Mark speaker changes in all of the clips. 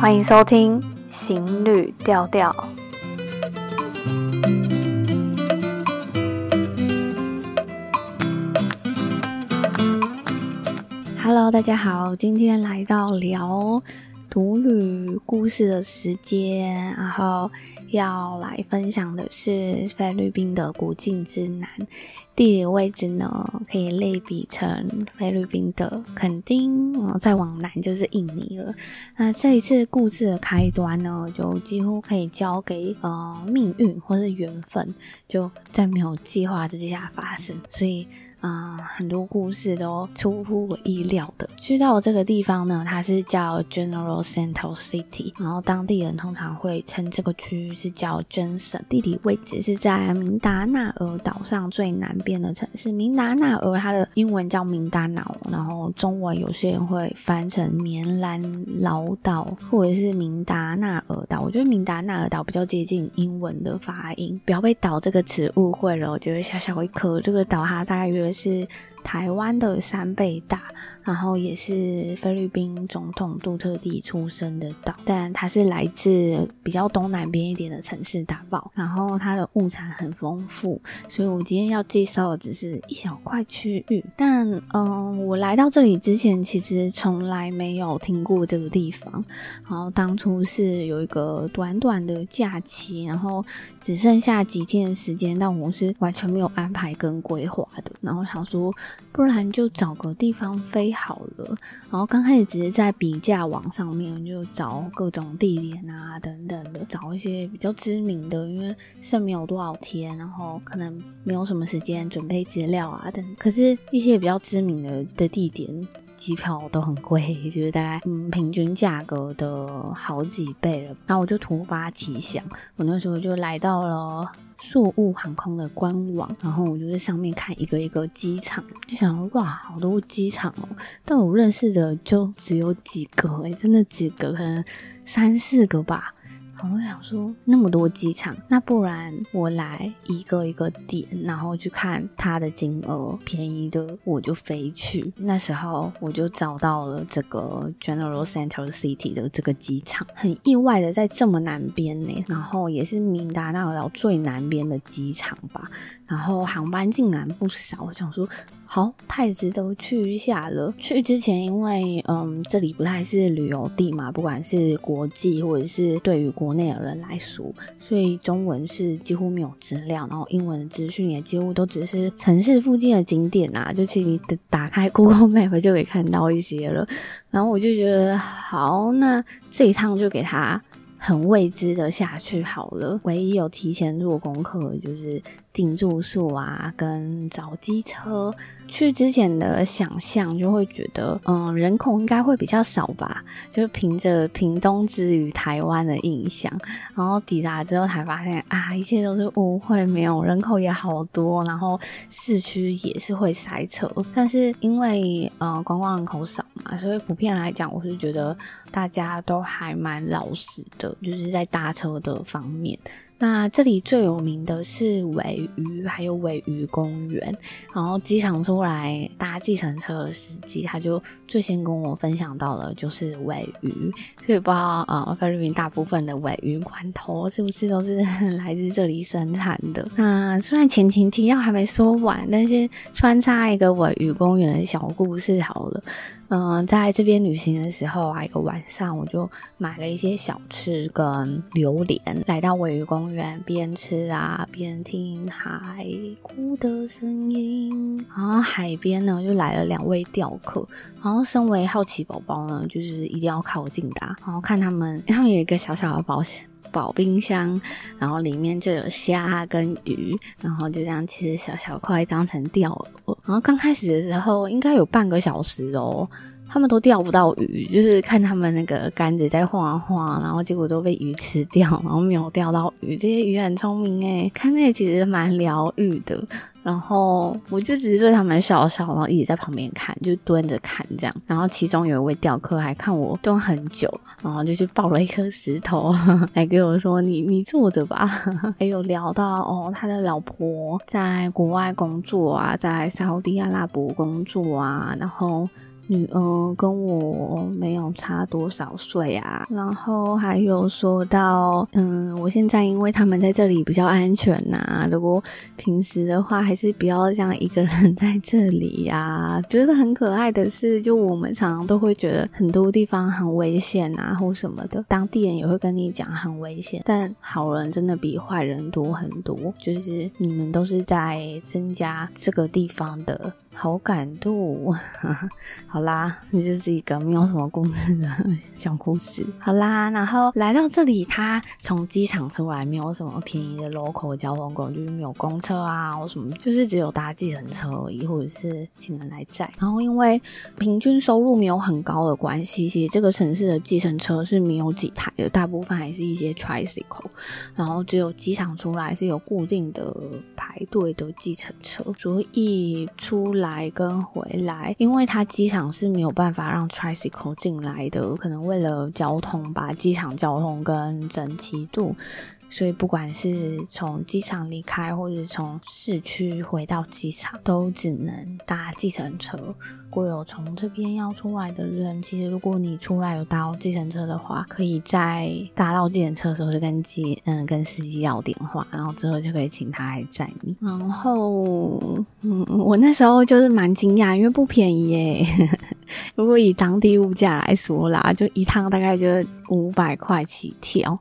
Speaker 1: 欢迎收听《行旅调调》。Hello，大家好，今天来到聊独旅故事的时间，然后要来分享的是菲律宾的古境之南。地理位置呢，可以类比成菲律宾的垦丁，再往南就是印尼了。那这一次故事的开端呢，就几乎可以交给呃命运或是缘分，就在没有计划之下发生，所以。啊、很多故事都出乎我意料的。去到这个地方呢，它是叫 General Santos City，然后当地人通常会称这个区域是叫真省。地理位置是在明达纳尔岛上最南边的城市。明达纳尔它的英文叫明达瑙，然后中文有些人会翻成棉兰老岛或者是明达纳尔岛。我觉得明达纳尔岛比较接近英文的发音，不要被“岛”这个词误会了。我觉得小小一颗这个岛，它大概约。是台湾的三倍大，然后也是菲律宾总统杜特地出生的岛，但它是来自比较东南边一点的城市达堡，然后它的物产很丰富，所以我今天要介绍的只是一小块区域。但嗯，我来到这里之前，其实从来没有听过这个地方。然后当初是有一个短短的假期，然后只剩下几天的时间，但我是完全没有安排跟规划的。然后想说，不然就找个地方飞好了。然后刚开始只是在比价网上面就找各种地点啊等等的，找一些比较知名的，因为剩没有多少天，然后可能没有什么时间准备资料啊等。可是，一些比较知名的的地点，机票都很贵，就是大概嗯平均价格的好几倍了。然后我就突发奇想，我那时候就来到了。宿务航空的官网，然后我就在上面看一个一个机场，就想哇，好多机场哦，但我认识的就只有几个，诶，真的几个，可能三四个吧。我想说，那么多机场，那不然我来一个一个点，然后去看它的金额，便宜的我就飞去。那时候我就找到了这个 General Center City 的这个机场，很意外的在这么南边呢，然后也是明达纳尔岛最南边的机场吧，然后航班竟然不少，我想说。好，太值得去一下了。去之前，因为嗯，这里不太是旅游地嘛，不管是国际或者是对于国内的人来说，所以中文是几乎没有资料，然后英文的资讯也几乎都只是城市附近的景点啊，就其实你打开 Google Map 就可以看到一些了。然后我就觉得，好，那这一趟就给他。很未知的下去好了，唯一有提前做功课就是订住宿啊，跟找机车。去之前的想象就会觉得，嗯，人口应该会比较少吧，就凭着屏东之于台湾的印象。然后抵达之后才发现啊，一切都是误会，没有人口也好多，然后市区也是会塞车。但是因为呃观光人口少嘛，所以普遍来讲，我是觉得大家都还蛮老实的。就是在搭车的方面。那这里最有名的是鮪鱼，还有鮪鱼公园。然后机场出来搭计程车的司机，他就最先跟我分享到了就是鮪鱼。所以不知道啊、呃，菲律宾大部分的鮪鱼罐头是不是都是 来自这里生产的？那虽然前情提要还没说完，但是穿插一个鮪鱼公园的小故事好了。嗯、在这边旅行的时候啊，一个晚上我就买了一些小吃跟榴莲，来到鮪鱼公园。边吃啊边听海哭的声音，然后海边呢就来了两位钓客，然后身为好奇宝宝呢，就是一定要靠近的，然后看他们，他们有一个小小的保险保冰箱，然后里面就有虾跟鱼，然后就这样切小小块当成钓饵，然后刚开始的时候应该有半个小时哦。他们都钓不到鱼，就是看他们那个杆子在晃啊晃，然后结果都被鱼吃掉，然后没有钓到鱼。这些鱼很聪明诶，看那其实蛮疗愈的。然后我就只是对他们笑笑，然后一直在旁边看，就蹲着看这样。然后其中有一位雕刻还看我蹲很久，然后就去抱了一颗石头 来给我说：“你你坐着吧。”还有聊到哦，他的老婆在国外工作啊，在沙乌地阿拉伯工作啊，然后。女儿跟我没有差多少岁啊。然后还有说到，嗯，我现在因为他们在这里比较安全呐、啊，如果平时的话，还是不要这样一个人 在这里呀、啊。觉得很可爱的是，就我们常常都会觉得很多地方很危险啊，或什么的，当地人也会跟你讲很危险，但好人真的比坏人多很多，就是你们都是在增加这个地方的。好感度，好啦，这就是一个没有什么故事的小故事。好啦，然后来到这里，他从机场出来没有什么便宜的 local 交通工具，没有公车啊或什么，就是只有搭计程车而已，或者是请人来载。然后因为平均收入没有很高的关系，其实这个城市的计程车是没有几台的，大部分还是一些 tricycle。然后只有机场出来是有固定的排队的计程车，所以出来。来跟回来，因为他机场是没有办法让 tricycle 进来的，可能为了交通吧，机场交通跟整齐度。所以不管是从机场离开，或者从市区回到机场，都只能搭计程车。如果有从这边要出来的人，其实如果你出来有搭到计程车的话，可以在搭到计程车的时候就跟机嗯跟司机要电话，然后之后就可以请他来载你。然后嗯，我那时候就是蛮惊讶，因为不便宜耶。如果以当地物价来说啦，就一趟大概就五百块起跳，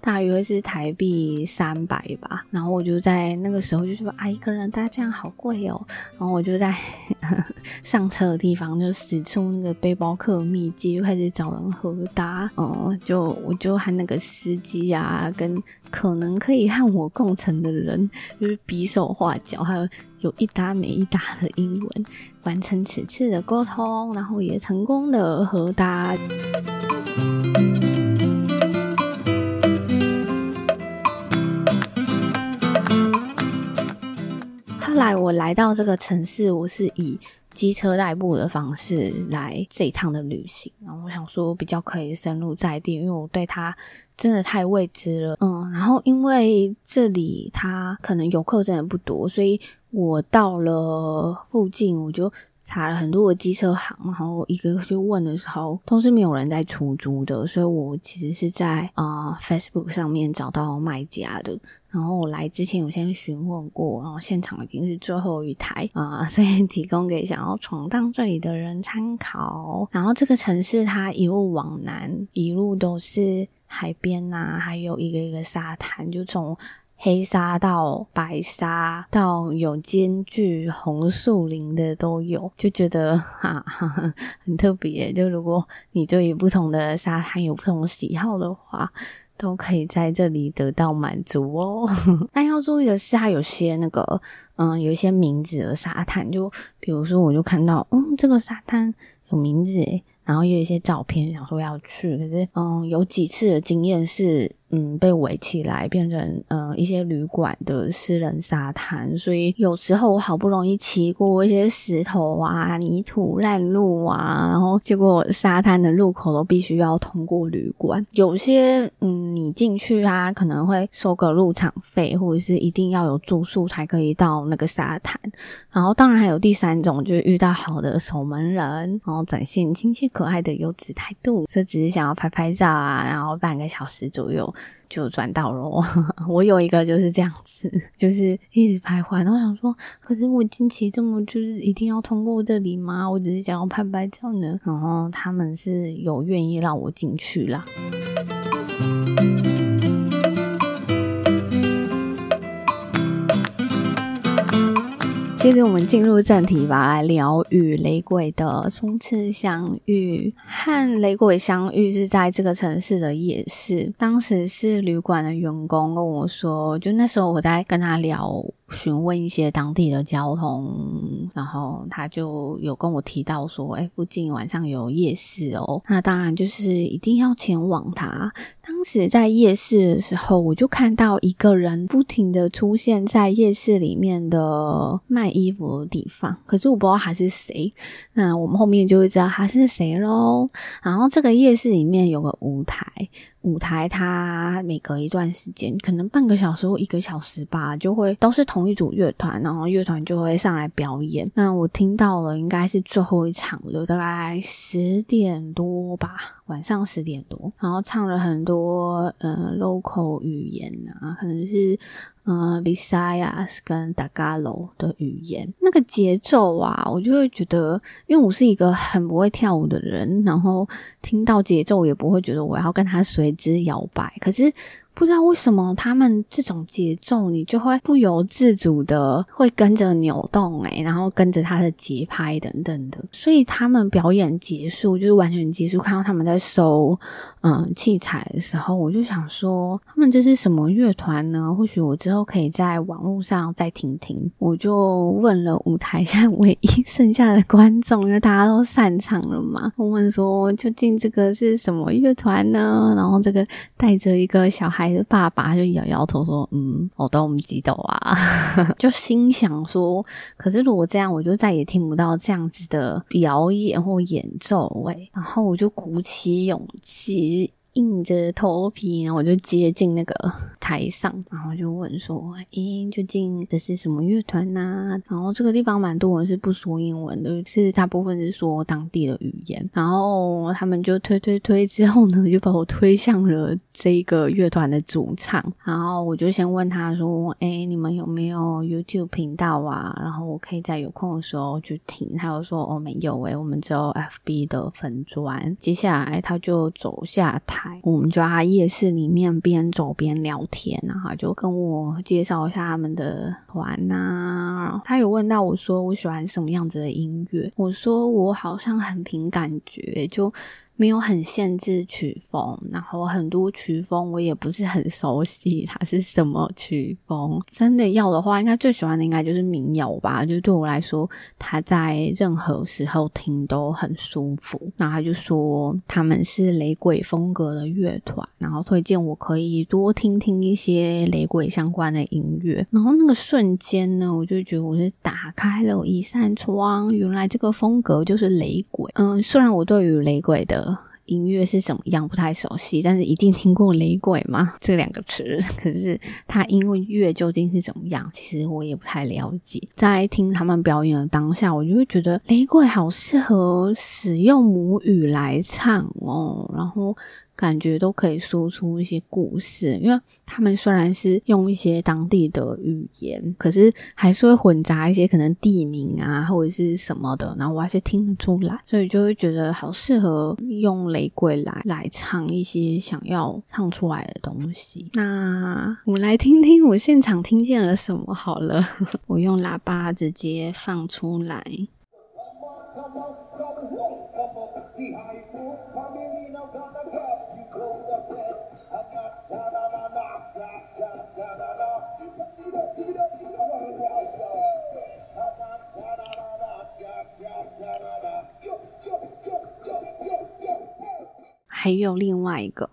Speaker 1: 大约是台币三百吧。然后我就在那个时候就说啊，一个人搭这样好贵哦。然后我就在 上车的地方就使出那个背包客秘籍，就开始找人合搭。嗯，就我就和那个司机啊，跟可能可以和我共乘的人，就是比手画脚，还有有一搭没一搭的英文。完成此次的沟通，然后也成功的合搭。后来我来到这个城市，我是以机车代步的方式来这一趟的旅行。然后我想说，比较可以深入在地，因为我对它真的太未知了。嗯，然后因为这里它可能游客真的不多，所以我到了附近，我就。查了很多的机车行，然后一个个去问的时候，都是没有人在出租的，所以我其实是在啊、Facebook 上面找到卖家的。然后我来之前，我先询问过，然后现场已经是最后一台啊、所以提供给想要闯荡这里的人参考。然后这个城市它一路往南，一路都是海边呐、啊，还有一个一个沙滩，就从。黑沙到白沙，到有兼具红树林的都有，就觉得 哈哈很特别。就如果你对于不同的沙滩有不同喜好的话，都可以在这里得到满足哦。但要注意的是，它有些那个嗯，有一些名字的沙滩，就比如说，我就看到嗯，这个沙滩有名字，然后也有一些照片，想说要去，可是嗯，有几次的经验是。嗯，被围起来变成呃一些旅馆的私人沙滩，所以有时候我好不容易骑过一些石头啊、泥土、烂路啊，然后结果沙滩的入口都必须要通过旅馆。有些嗯，你进去啊，可能会收个入场费，或者是一定要有住宿才可以到那个沙滩。然后当然还有第三种，就是遇到好的守门人，然后展现亲切可爱的优质态度，这只是想要拍拍照啊，然后半个小时左右。就转到了我，有一个就是这样子，就是一直徘徊。然后想说，可是我近期这么就是一定要通过这里吗？我只是想要拍拍照呢。然后他们是有愿意让我进去啦。接着我们进入正题吧，来聊与雷鬼的初次相遇。和雷鬼相遇是在这个城市的夜市，当时是旅馆的员工跟我说，就那时候我在跟他聊。询问一些当地的交通，然后他就有跟我提到说，哎，附近晚上有夜市哦，那当然就是一定要前往它。当时在夜市的时候，我就看到一个人不停的出现在夜市里面的卖衣服的地方，可是我不知道他是谁。那我们后面就会知道他是谁喽。然后这个夜市里面有个舞台。舞台它每隔一段时间，可能半个小时或一个小时吧，就会都是同一组乐团，然后乐团就会上来表演。那我听到了，应该是最后一场了，大概十点多吧，晚上十点多，然后唱了很多呃 local 语言啊，可能是。嗯，Visayas 跟 d a g a l o 的语言，那个节奏啊，我就会觉得，因为我是一个很不会跳舞的人，然后听到节奏也不会觉得我要跟他随之摇摆，可是。不知道为什么他们这种节奏，你就会不由自主的会跟着扭动，诶，然后跟着他的节拍等等的。所以他们表演结束，就是完全结束，看到他们在收嗯器材的时候，我就想说，他们这是什么乐团呢？或许我之后可以在网络上再听听。我就问了舞台下唯一剩下的观众，因为大家都散场了嘛。我问说，究竟这个是什么乐团呢？然后这个带着一个小孩。孩子爸爸就摇摇头说：“嗯，我都唔知道啊。”就心想说：“可是如果这样，我就再也听不到这样子的表演或演奏喂。”然后我就鼓起勇气。硬着头皮，然后我就接近那个台上，然后就问说：“咦，究竟这是什么乐团呐？”然后这个地方蛮多人是不说英文的，是大部分是说当地的语言。然后他们就推推推之后呢，就把我推向了这个乐团的主唱。然后我就先问他说：“诶，你们有没有 YouTube 频道啊？然后我可以在有空的时候去听。”他就说：“哦，没有诶，我们只有 FB 的粉砖。”接下来他就走下台。我们就在夜市里面边走边聊天，然后就跟我介绍一下他们的团呐。他有问到我说我喜欢什么样子的音乐，我说我好像很凭感觉就。没有很限制曲风，然后很多曲风我也不是很熟悉，它是什么曲风？真的要的话，应该最喜欢的应该就是民谣吧。就对我来说，他在任何时候听都很舒服。然后他就说他们是雷鬼风格的乐团，然后推荐我可以多听听一些雷鬼相关的音乐。然后那个瞬间呢，我就觉得我是打开了一扇窗，原来这个风格就是雷鬼。嗯，虽然我对于雷鬼的音乐是怎么样？不太熟悉，但是一定听过雷鬼嘛？这两个词，可是他音乐究竟是怎么样？其实我也不太了解。在听他们表演的当下，我就会觉得雷鬼好适合使用母语来唱哦，然后。感觉都可以说出一些故事，因为他们虽然是用一些当地的语言，可是还是会混杂一些可能地名啊或者是什么的，然后我还是听得出来，所以就会觉得好适合用雷鬼来来唱一些想要唱出来的东西。那我们来听听我现场听见了什么好了，我用喇叭直接放出来。还有另外一个。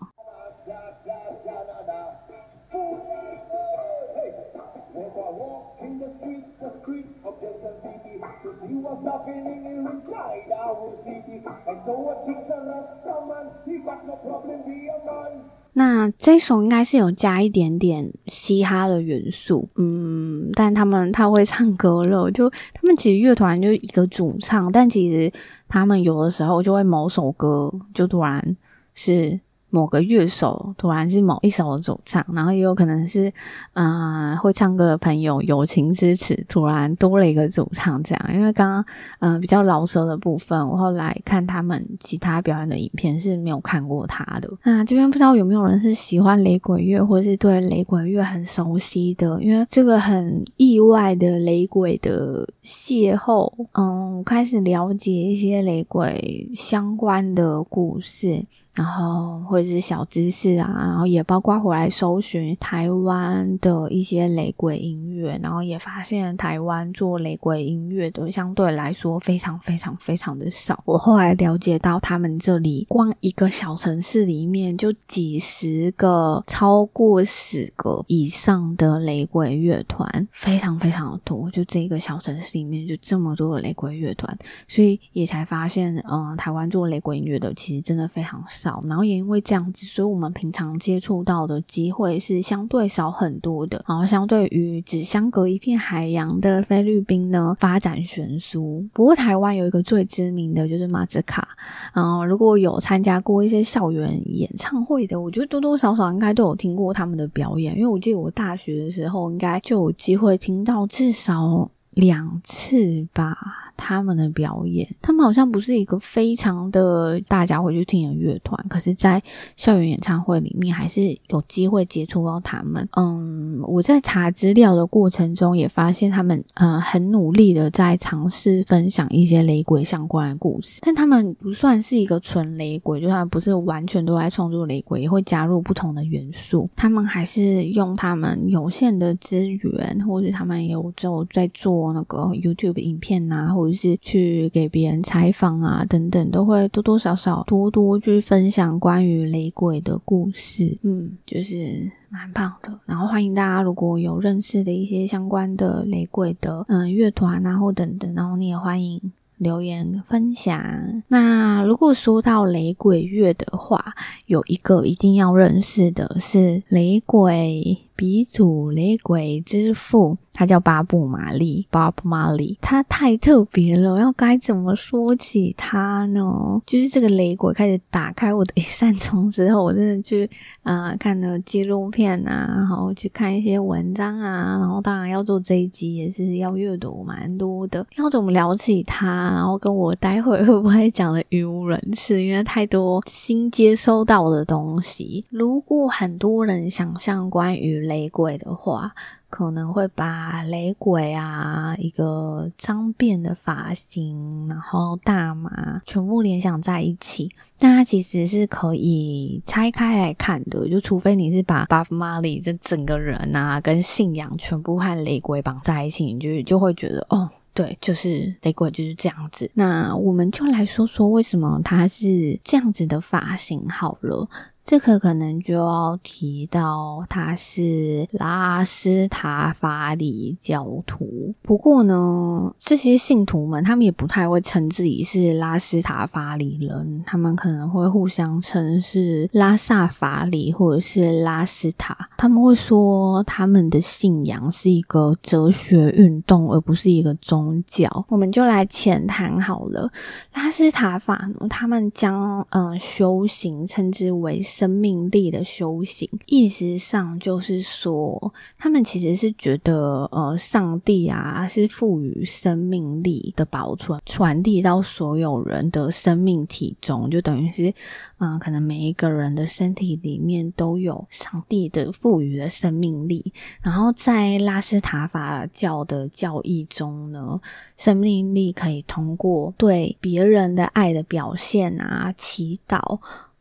Speaker 1: 那这首应该是有加一点点嘻哈的元素，嗯，但他们他会唱歌了，就他们其实乐团就一个主唱，但其实他们有的时候就会某首歌就突然是。某个乐手突然是某一首主唱，然后也有可能是，嗯、呃，会唱歌的朋友友情支持，突然多了一个主唱这样。因为刚刚，嗯、比较饶舌的部分，我后来看他们其他表演的影片是没有看过他的。那这边不知道有没有人是喜欢雷鬼乐，或是对雷鬼乐很熟悉的？因为这个很意外的雷鬼的邂逅，嗯，我开始了解一些雷鬼相关的故事。然后或者是小知识啊，然后也包括回来搜寻台湾的一些雷鬼音乐，然后也发现台湾做雷鬼音乐的相对来说非常非常非常的少。我后来了解到，他们这里光一个小城市里面就几十个，超过十个以上的雷鬼乐团，非常非常的多。就这个小城市里面就这么多的雷鬼乐团，所以也才发现，嗯，台湾做雷鬼音乐的其实真的非常少。少然后也因为这样子，所以我们平常接触到的机会是相对少很多的。然后相对于只相隔一片海洋的菲律宾呢，发展悬殊。不过台湾有一个最知名的就是马子卡，嗯，如果有参加过一些校园演唱会的，我觉得多多少少应该都有听过他们的表演，因为我记得我大学的时候应该就有机会听到至少。两次吧，他们的表演，他们好像不是一个非常的大家会去听的乐团，可是，在校园演唱会里面，还是有机会接触到他们。嗯，我在查资料的过程中，也发现他们嗯很努力的在尝试分享一些雷鬼相关的故事，但他们不算是一个纯雷鬼，就他们不是完全都在创作雷鬼，也会加入不同的元素。他们还是用他们有限的资源，或者他们有就在做。那个 YouTube 影片啊，或者是去给别人采访啊，等等，都会多多少少多多去分享关于雷鬼的故事。嗯，就是蛮棒的。然后欢迎大家，如果有认识的一些相关的雷鬼的嗯乐团啊，或等等，然后你也欢迎留言分享。那如果说到雷鬼乐的话，有一个一定要认识的是雷鬼鼻祖，雷鬼之父。他叫巴布玛丽，Bob Marley，他太特别了，要该怎么说起他呢？就是这个雷鬼开始打开我的一扇窗之后，我真的去啊、呃、看了纪录片啊，然后去看一些文章啊，然后当然要做这一集也是要阅读蛮多的。要怎么聊起他？然后跟我待会会不会讲的语无伦次？因为太多新接收到的东西。如果很多人想象关于雷鬼的话，可能会把雷鬼啊，一个脏辫的发型，然后大麻全部联想在一起，但它其实是可以拆开来看的。就除非你是把 Buff Marley 这整个人啊，跟信仰全部和雷鬼绑在一起，你就就会觉得哦，对，就是雷鬼就是这样子。那我们就来说说为什么他是这样子的发型好了。这个可能就要提到他是拉斯塔法里教徒，不过呢，这些信徒们他们也不太会称自己是拉斯塔法里人，他们可能会互相称是拉萨法里或者是拉斯塔，他们会说他们的信仰是一个哲学运动，而不是一个宗教。我们就来浅谈好了，拉斯塔法呢，他们将嗯修行称之为。生命力的修行，意思上就是说，他们其实是觉得，呃，上帝啊是赋予生命力的保存，传递到所有人的生命体中，就等于是，嗯、可能每一个人的身体里面都有上帝的赋予的生命力。然后在拉斯塔法教的教义中呢，生命力可以通过对别人的爱的表现啊，祈祷。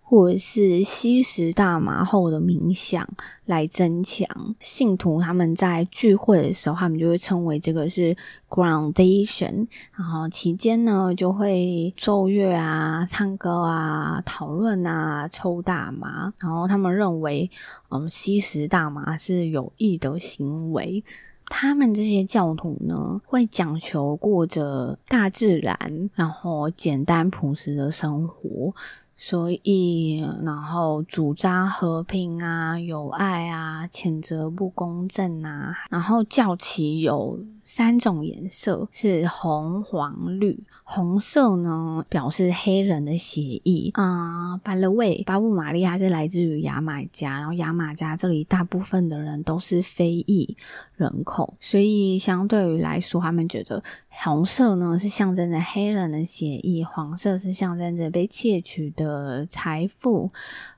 Speaker 1: 或者是吸食大麻后的冥想来增强信徒，他们在聚会的时候，他们就会称为这个是 groundation。然后期间呢，就会奏乐啊、唱歌啊、讨论啊、抽大麻。然后他们认为，嗯，吸食大麻是有益的行为。他们这些教徒呢，会讲求过着大自然，然后简单朴实的生活。所以，然后主张和平啊、友爱啊、谴责不公正啊，然后教旗有三种颜色，是红、黄、绿。红色呢，表示黑人的血裔啊。By the way，巴布马利亚是来自于牙买加，然后牙买加这里大部分的人都是非裔人口，所以相对于来说，他们觉得。红色呢是象征着黑人的血裔，黄色是象征着被窃取的财富，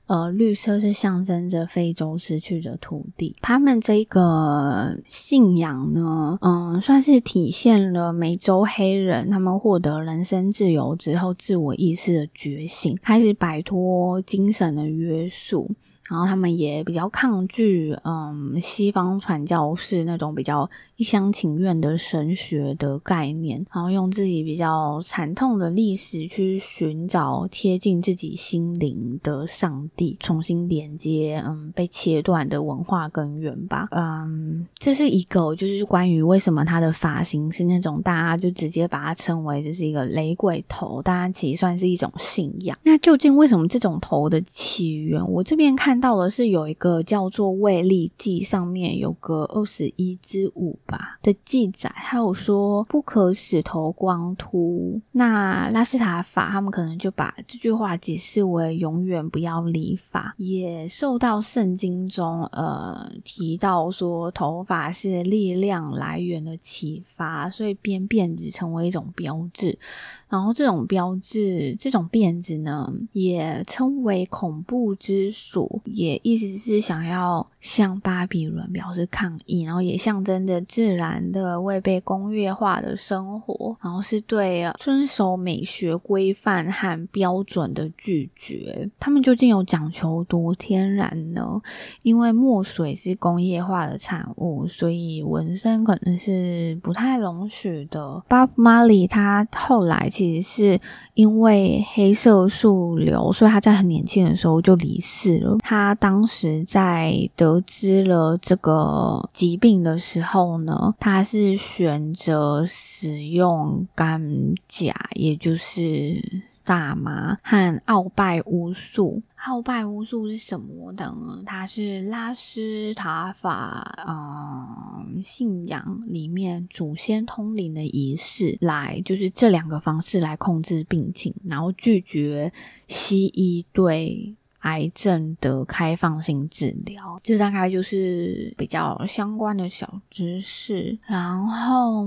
Speaker 1: 呃，绿色是象征着非洲失去的土地。他们这个信仰呢，嗯，算是体现了美洲黑人他们获得人身自由之后，自我意识的觉醒，开始摆脱精神的约束。然后他们也比较抗拒，嗯，西方传教士那种比较一厢情愿的神学的概念，然后用自己比较惨痛的历史去寻找贴近自己心灵的上帝，重新连接，嗯，被切断的文化根源吧。嗯，这是一个，就是关于为什么他的发型是那种大家就直接把它称为这是一个雷鬼头，大家其实算是一种信仰。那究竟为什么这种头的起源？我这边看。到的是有一个叫做《卫历记》，上面有个二十一之五吧的记载，还有说不可使头光秃。那拉斯塔法他们可能就把这句话解释为永远不要理发，也受到圣经中呃提到说头发是力量来源的启发，所以编辫子成为一种标志。然后这种标志，这种辫子呢，也称为恐怖之锁，也意思是想要向巴比伦表示抗议，然后也象征着自然的未被工业化的生活，然后是对遵守美学规范和标准的拒绝。他们究竟有讲求多天然呢？因为墨水是工业化的产物，所以纹身可能是不太容许的。Bob Marley 他后来。其实是因为黑色素瘤，所以他在很年轻的时候就离世了。他当时在得知了这个疾病的时候呢，他是选择使用甘甲，也就是。大麻和奥拜乌素，奥拜巫术是什么的？它是拉斯塔法嗯信仰里面祖先通灵的仪式，来就是这两个方式来控制病情，然后拒绝西医对。癌症的开放性治疗，这大概就是比较相关的小知识。然后，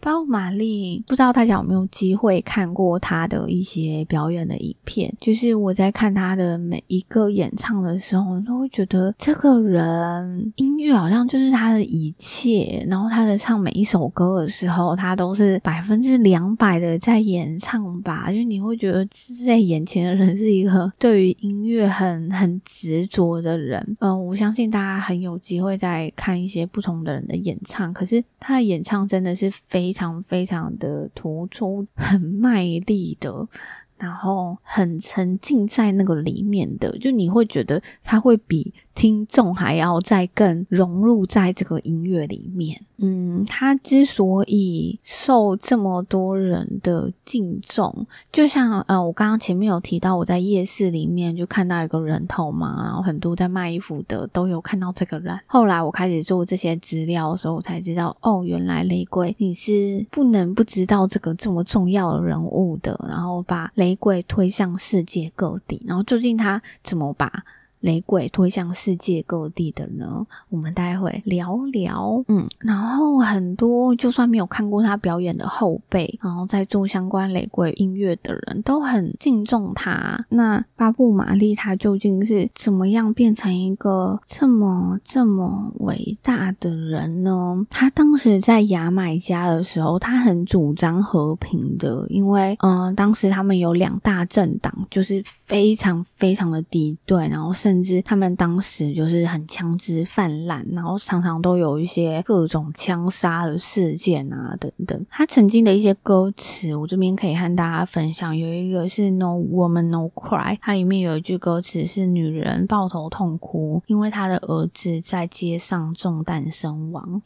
Speaker 1: 包玛丽，不知道大家有没有机会看过他的一些表演的影片？就是我在看他的每一个演唱的时候，都会觉得这个人音乐好像就是他的一切。然后他在唱每一首歌的时候，他都是百分之两百的在演唱吧。就你会觉得在眼前的人是一个对于音乐。很很执着的人，嗯，我相信大家很有机会在看一些不同的人的演唱，可是他的演唱真的是非常非常的突出，很卖力的。然后很沉浸在那个里面的，就你会觉得他会比听众还要再更融入在这个音乐里面。嗯，他之所以受这么多人的敬重，就像呃，我刚刚前面有提到，我在夜市里面就看到一个人头嘛，然后很多在卖衣服的都有看到这个人。后来我开始做这些资料的时候，我才知道，哦，原来雷鬼你是不能不知道这个这么重要的人物的，然后把雷。鬼推向世界各地，然后究竟他怎么把雷鬼推向世界各地的呢？我们待会聊聊。嗯，然后很多就算没有看过他表演的后辈，然后在做相关雷鬼音乐的人都很敬重他。那巴布玛丽他究竟是怎么样变成一个这么这么伟大的人呢？他当时在牙买加的时候，他很主张和平的，因为嗯、呃，当时他们有两大政党，就是非常非常的敌对，然后甚甚至他们当时就是很枪支泛滥，然后常常都有一些各种枪杀的事件啊等等。他曾经的一些歌词，我这边可以和大家分享。有一个是 No Woman No Cry，它里面有一句歌词是“女人抱头痛哭，因为她的儿子在街上中弹身亡”。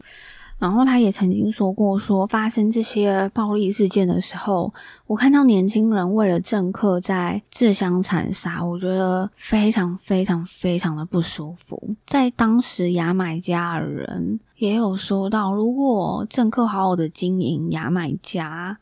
Speaker 1: 然后他也曾经说过说，说发生这些暴力事件的时候，我看到年轻人为了政客在自相残杀，我觉得非常非常非常的不舒服。在当时牙买加的人也有说到，如果政客好好的经营牙买加，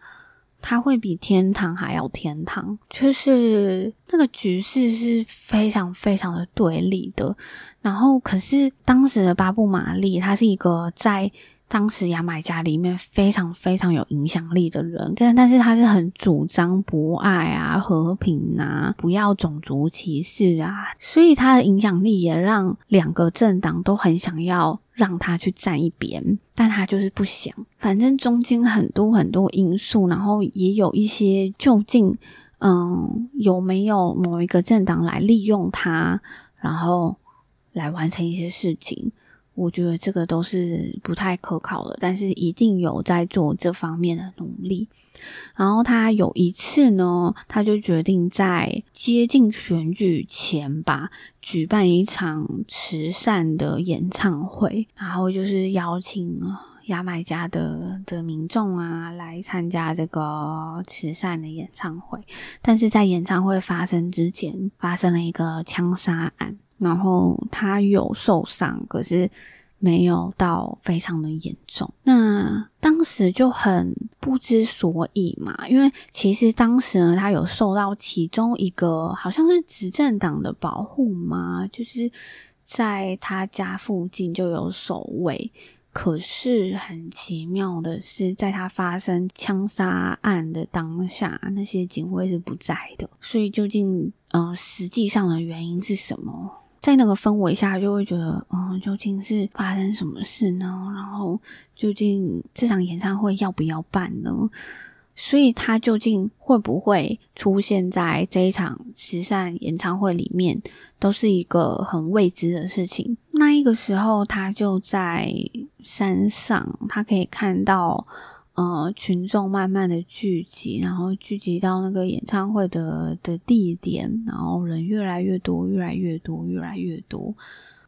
Speaker 1: 他会比天堂还要天堂。就是那个局势是非常非常的对立的。然后，可是当时的巴布玛丽，他是一个在当时牙买加里面非常非常有影响力的人，但但是他是很主张博爱啊、和平啊、不要种族歧视啊，所以他的影响力也让两个政党都很想要让他去站一边，但他就是不想。反正中间很多很多因素，然后也有一些究竟，嗯，有没有某一个政党来利用他，然后。来完成一些事情。我觉得这个都是不太可靠的，但是一定有在做这方面的努力。然后他有一次呢，他就决定在接近选举前吧，举办一场慈善的演唱会，然后就是邀请牙买加的的民众啊来参加这个慈善的演唱会。但是在演唱会发生之前，发生了一个枪杀案。然后他有受伤，可是没有到非常的严重。那当时就很不知所以嘛，因为其实当时呢，他有受到其中一个好像是执政党的保护嘛，就是在他家附近就有守卫。可是很奇妙的是，在他发生枪杀案的当下，那些警卫是不在的。所以究竟，嗯、呃，实际上的原因是什么？在那个氛围下，就会觉得，嗯、究竟是发生什么事呢？然后，究竟这场演唱会要不要办呢？所以，他究竟会不会出现在这一场慈善演唱会里面，都是一个很未知的事情。那一个时候，他就在山上，他可以看到，呃，群众慢慢的聚集，然后聚集到那个演唱会的的地点，然后人越来越多，越来越多，越来越多。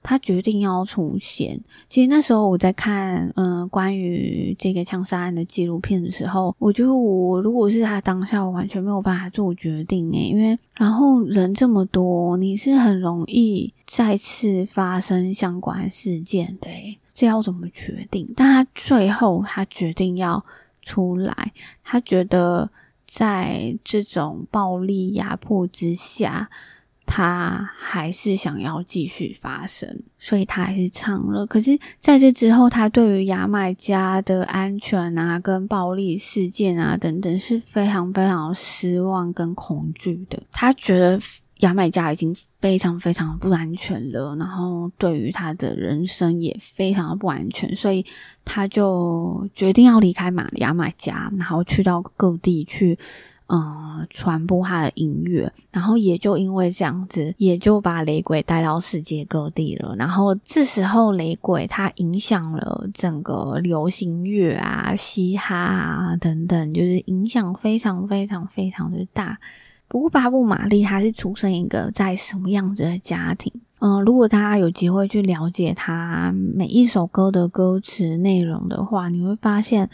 Speaker 1: 他决定要出现。其实那时候我在看，嗯、关于这个枪杀案的纪录片的时候，我觉得我如果是他当下，我完全没有办法做决定诶，因为然后人这么多，你是很容易再次发生相关事件的，这要怎么决定？但他最后他决定要出来，他觉得在这种暴力压迫之下。他还是想要继续发声，所以他还是唱了。可是在这之后，他对于牙买加的安全啊、跟暴力事件啊等等，是非常非常失望跟恐惧的。他觉得牙买加已经非常非常不安全了，然后对于他的人生也非常的不安全，所以他就决定要离开马牙买加，然后去到各地去。嗯，传播他的音乐，然后也就因为这样子，也就把雷鬼带到世界各地了。然后这时候，雷鬼它影响了整个流行乐啊、嘻哈啊等等，就是影响非常非常非常的大。不过，巴布玛丽他是出生一个在什么样子的家庭？嗯，如果大家有机会去了解他每一首歌的歌词内容的话，你会发现。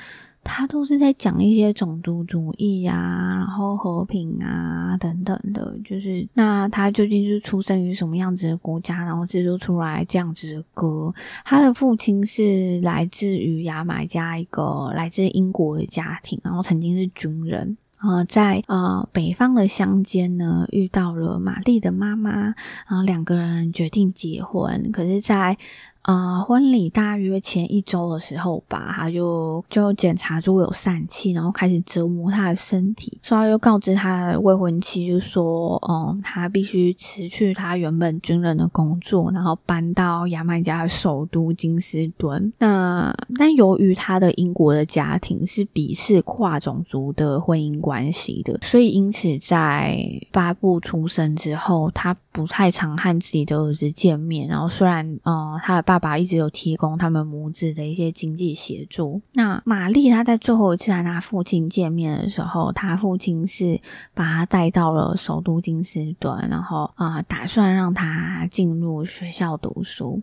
Speaker 1: 他都是在讲一些种族主义、啊，然后和平啊等等的，就是那他究竟是出生于什么样子的国家，然后制作出来这样子的歌？他的父亲是来自于牙买加一个来自英国的家庭，然后曾经是军人，呃，在呃北方的乡间呢遇到了玛丽的妈妈，然后两个人决定结婚，可是，在啊、婚礼大约前一周的时候吧，他就就检查出有疝气，然后开始折磨他的身体，所以他就告知他的未婚妻，就说，嗯，他必须辞去他原本军人的工作，然后搬到牙买加的首都金斯敦。那但由于他的英国的家庭是鄙视跨种族的婚姻关系的，所以因此在巴布出生之后，他不太常和自己的儿子见面。然后虽然，嗯，他的爸爸一直有提供他们母子的一些经济协助。那玛丽她在最后一次和她父亲见面的时候，她父亲是把她带到了首都金斯敦，然后啊、打算让她进入学校读书。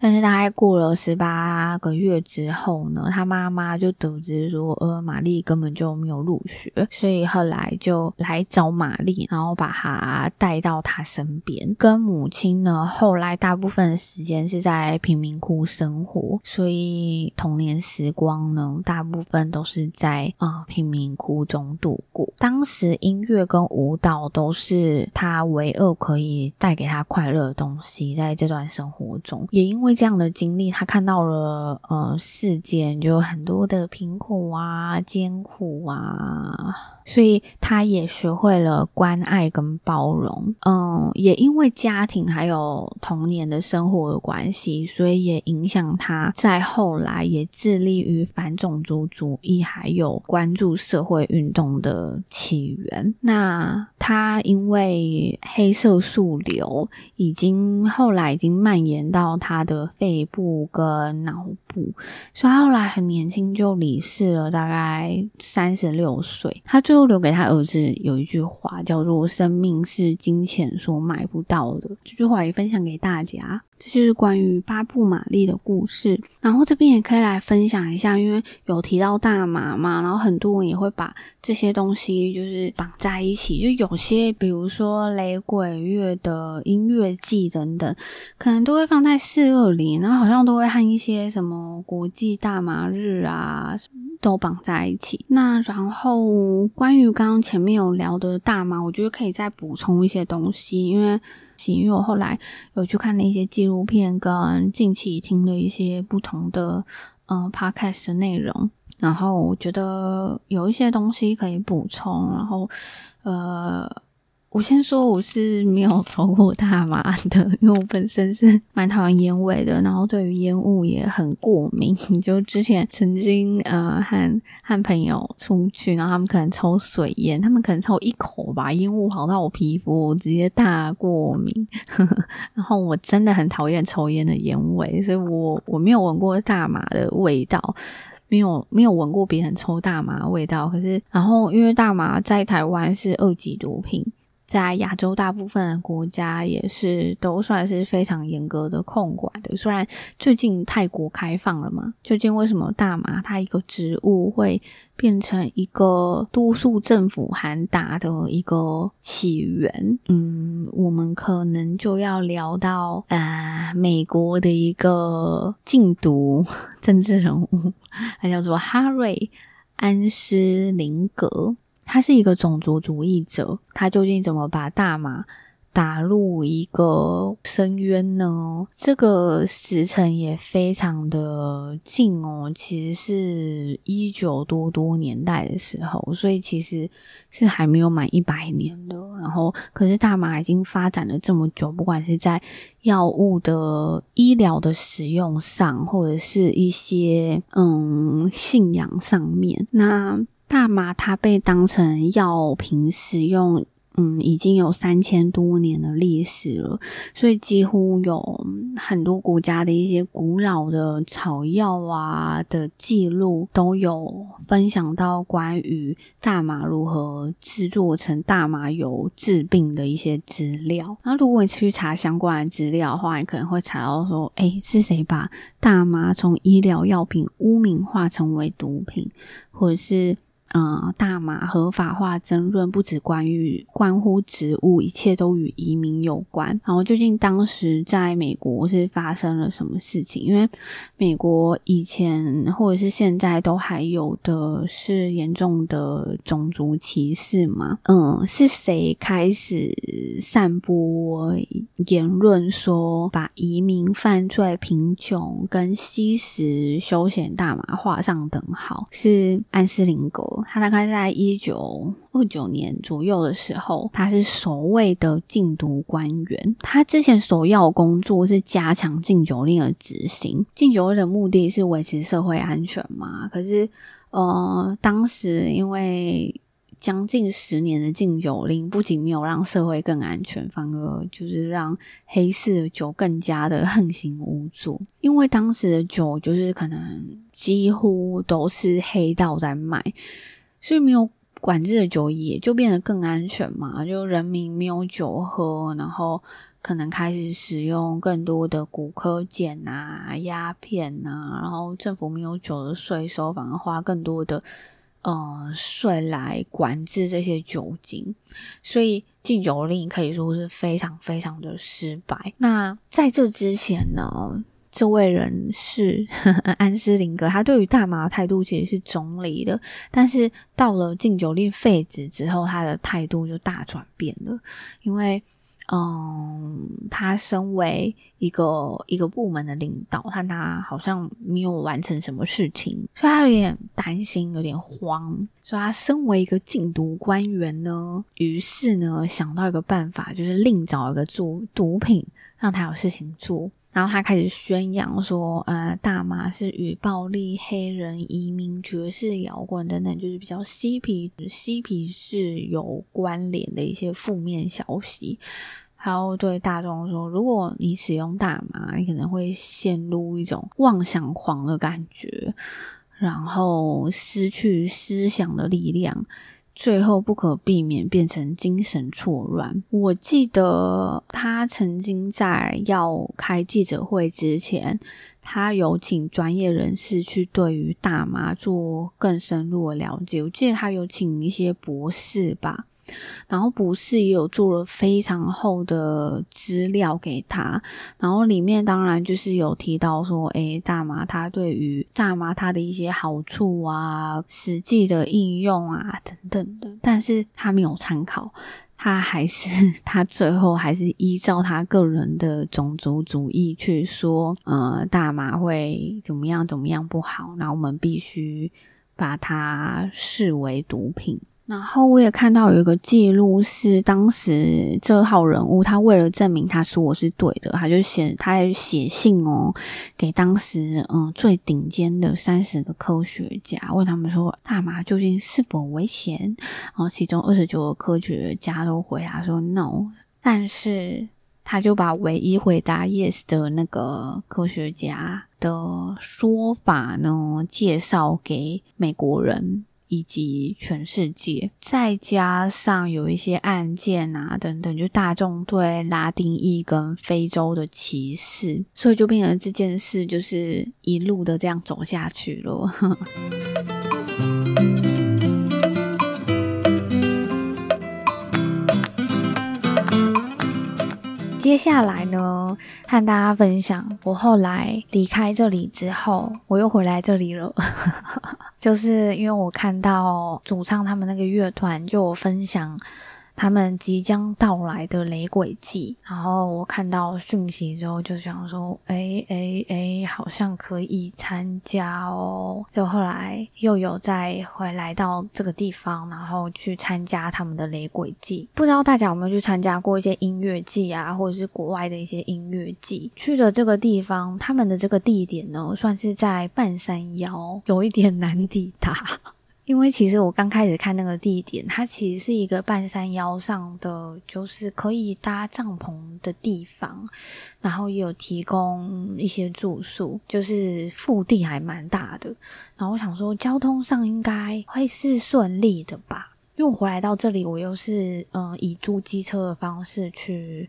Speaker 1: 但是大概过了十八个月之后呢，她妈妈就得知说，呃，玛丽根本就没有入学，所以后来就来找玛丽，然后把她带到她身边，跟母亲呢，后来大部分时间是在贫民窟生活，所以童年时光呢，大部分都是在啊贫民窟中度过。当时音乐跟舞蹈都是他唯二可以带给他快乐的东西，在这段生活中，也因为这样的经历，他看到了呃世间就很多的贫苦啊、艰苦啊。所以他也学会了关爱跟包容，嗯，也因为家庭还有童年的生活的关系，所以也影响他在后来也致力于反种族主义，还有关注社会运动的起源。那他因为黑色素瘤已经后来已经蔓延到他的肺部跟脑部，所以后来很年轻就离世了，大概三十六岁。他最后留给他儿子有一句话，叫做“生命是金钱所买不到的”。这句话也分享给大家。这就是关于巴布玛丽的故事。然后这边也可以来分享一下，因为有提到大麻嘛，然后很多人也会把这些东西就是绑在一起。就有些，比如说雷鬼乐的音乐季等等，可能都会放在四二零，然后好像都会和一些什么国际大麻日啊都绑在一起。那然后关于刚刚前面有聊的大麻，我觉得可以再补充一些东西，因为。因为我后来有去看了一些纪录片，跟近期听了一些不同的嗯 podcast 的内容，然后我觉得有一些东西可以补充，然后呃。我先说，我是没有抽过大麻的，因为我本身是蛮讨厌烟味的，然后对于烟雾也很过敏。就之前曾经呃和和朋友出去，然后他们可能抽水烟，他们可能抽一口吧，烟雾跑到我皮肤，我直接大过敏。然后我真的很讨厌抽烟的烟味，所以我我没有闻过大麻的味道，没有没有闻过别人抽大麻的味道。可是，然后因为大麻在台湾是二级毒品。在亚洲大部分的国家也是都算是非常严格的控管的。虽然最近泰国开放了嘛，究竟为什么大麻它一个植物会变成一个多数政府喊打的一个起源？嗯，我们可能就要聊到呃美国的一个禁毒政治人物，他叫做哈瑞安斯林格。他是一个种族主义者，他究竟怎么把大麻打入一个深渊呢？这个时辰也非常的近哦，其实是一九多多年代的时候，所以其实是还没有满一百年的。然后，可是大麻已经发展了这么久，不管是在药物的医疗的使用上，或者是一些嗯信仰上面，那。大麻它被当成药品使用，嗯，已经有三千多年的历史了，所以几乎有很多国家的一些古老的草药啊的记录都有分享到关于大麻如何制作成大麻油治病的一些资料。那如果你去查相关的资料的话，你可能会查到说，诶，是谁把大麻从医疗药品污名化成为毒品，或者是？嗯，大麻合法化争论不只关于关乎植物，一切都与移民有关。然后，究竟当时在美国是发生了什么事情？因为美国以前或者是现在都还有的是严重的种族歧视嘛？嗯，是谁开始散播言论说把移民、犯罪、贫穷跟吸食休闲大麻画上等号？是安斯林格。他大概在一九二九年左右的时候，他是首位的禁毒官员。他之前首要工作是加强禁酒令的执行。禁酒令的目的是维持社会安全嘛？可是，呃，当时因为将近十年的禁酒令，不仅没有让社会更安全，反而就是让黑市的酒更加的横行无阻。因为当时的酒就是可能几乎都是黑道在卖。所以没有管制的酒也就变得更安全嘛，就人民没有酒喝，然后可能开始使用更多的古柯碱啊、鸦片啊，然后政府没有酒的税收，反而花更多的呃税来管制这些酒精，所以禁酒令可以说是非常非常的失败。那在这之前呢，这位人士呵呵安斯林格，他对于大麻的态度其实是中立的，但是到了禁酒令废止之后，他的态度就大转变了，因为，嗯，他身为一个一个部门的领导，但他好像没有完成什么事情，所以他有点担心，有点慌。所以他身为一个禁毒官员呢，于是呢想到一个办法，就是另找一个做毒品，让他有事情做。然后他开始宣扬说，呃，大麻是与暴力、黑人、移民、爵士摇滚等等，就是比较嬉皮、嬉皮士有关联的一些负面消息。还有对大众说，如果你使用大麻，你可能会陷入一种妄想狂的感觉，然后失去思想的力量。最后不可避免变成精神错乱。我记得他曾经在要开记者会之前，他有请专业人士去对于大麻做更深入的了解。我记得他有请一些博士吧。然后博士也有做了非常厚的资料给他，然后里面当然就是有提到说，诶，大麻它对于大麻它的一些好处啊，实际的应用啊等等的，但是他没有参考，他还是他最后还是依照他个人的种族主义去说，呃，大麻会怎么样怎么样不好，那我们必须把它视为毒品。然后我也看到有一个记录，是当时这号人物，他为了证明他说我是对的，他就写，他还写信哦，给当时嗯最顶尖的三十个科学家，问他们说大麻究竟是否危险？然后其中二十九个科学家都回答说 no，但是他就把唯一回答 yes 的那个科学家的说法呢，介绍给美国人。以及全世界，再加上有一些案件啊等等，就大众对拉丁裔跟非洲的歧视，所以就变成这件事就是一路的这样走下去了。接下来呢，和大家分享我后来离开这里之后，我又回来这里了。就是因为我看到主唱他们那个乐团就我分享。他们即将到来的雷鬼季，然后我看到讯息之后就想说，哎哎哎，好像可以参加哦。就后来又有再回来到这个地方，然后去参加他们的雷鬼季。不知道大家有没有去参加过一些音乐季啊，或者是国外的一些音乐季？去的这个地方，他们的这个地点呢，算是在半山腰，有一点难抵达。因为其实我刚开始看那个地点，它其实是一个半山腰上的，就是可以搭帐篷的地方，然后也有提供一些住宿，就是腹地还蛮大的。然后我想说，交通上应该会是顺利的吧？因为我回来到这里，我又是嗯、以租机车的方式去。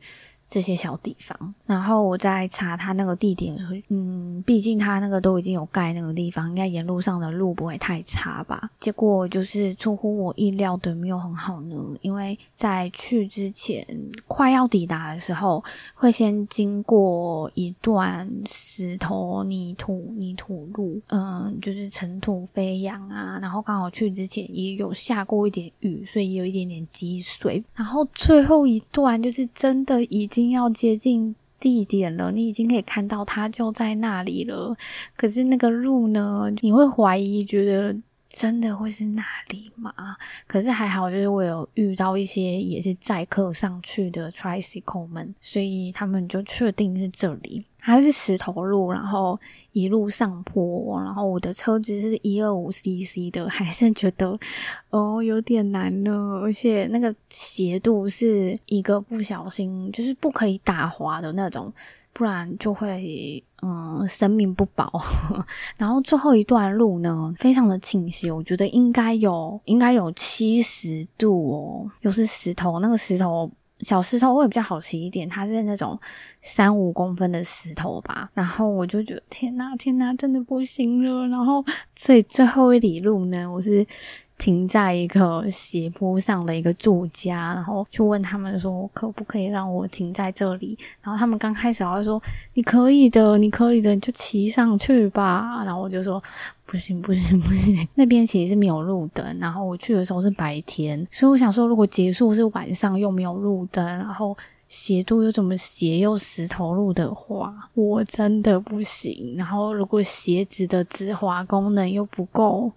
Speaker 1: 这些小地方，然后我再查他那个地点，嗯，毕竟他那个都已经有盖那个地方，应该沿路上的路不会太差吧？结果就是出乎我意料的没有很好呢，因为在去之前快要抵达的时候，会先经过一段石头、泥土、泥土路，嗯，就是尘土飞扬啊，然后刚好去之前也有下过一点雨，所以有一点点积水，然后最后一段就是真的已经。要接近地点了，你已经可以看到它就在那里了。可是那个路呢，你会怀疑，觉得真的会是那里吗？可是还好，就是我有遇到一些也是载客上去的 tricycle 们，所以他们就确定是这里。它是石头路，然后一路上坡，然后我的车子是一二五 cc 的，还是觉得哦有点难呢，而且那个斜度是一个不小心就是不可以打滑的那种，不然就会嗯生命不保。然后最后一段路呢，非常的倾斜，我觉得应该有应该有七十度哦，又是石头，那个石头。小石头会比较好骑一点，它是那种三五公分的石头吧。然后我就觉得天呐天呐，真的不行了。然后所以最后一里路呢，我是停在一个斜坡上的一个住家，然后就问他们说可不可以让我停在这里？然后他们刚开始还会说你可以的，你可以的，你就骑上去吧。然后我就说不行不行不行，那边其实是没有路灯，然后我去的时候是白天，所以我想说如果结束是晚上又没有路灯，然后。斜度又怎么斜又石头路的话，我真的不行。然后如果鞋子的止滑功能又不够，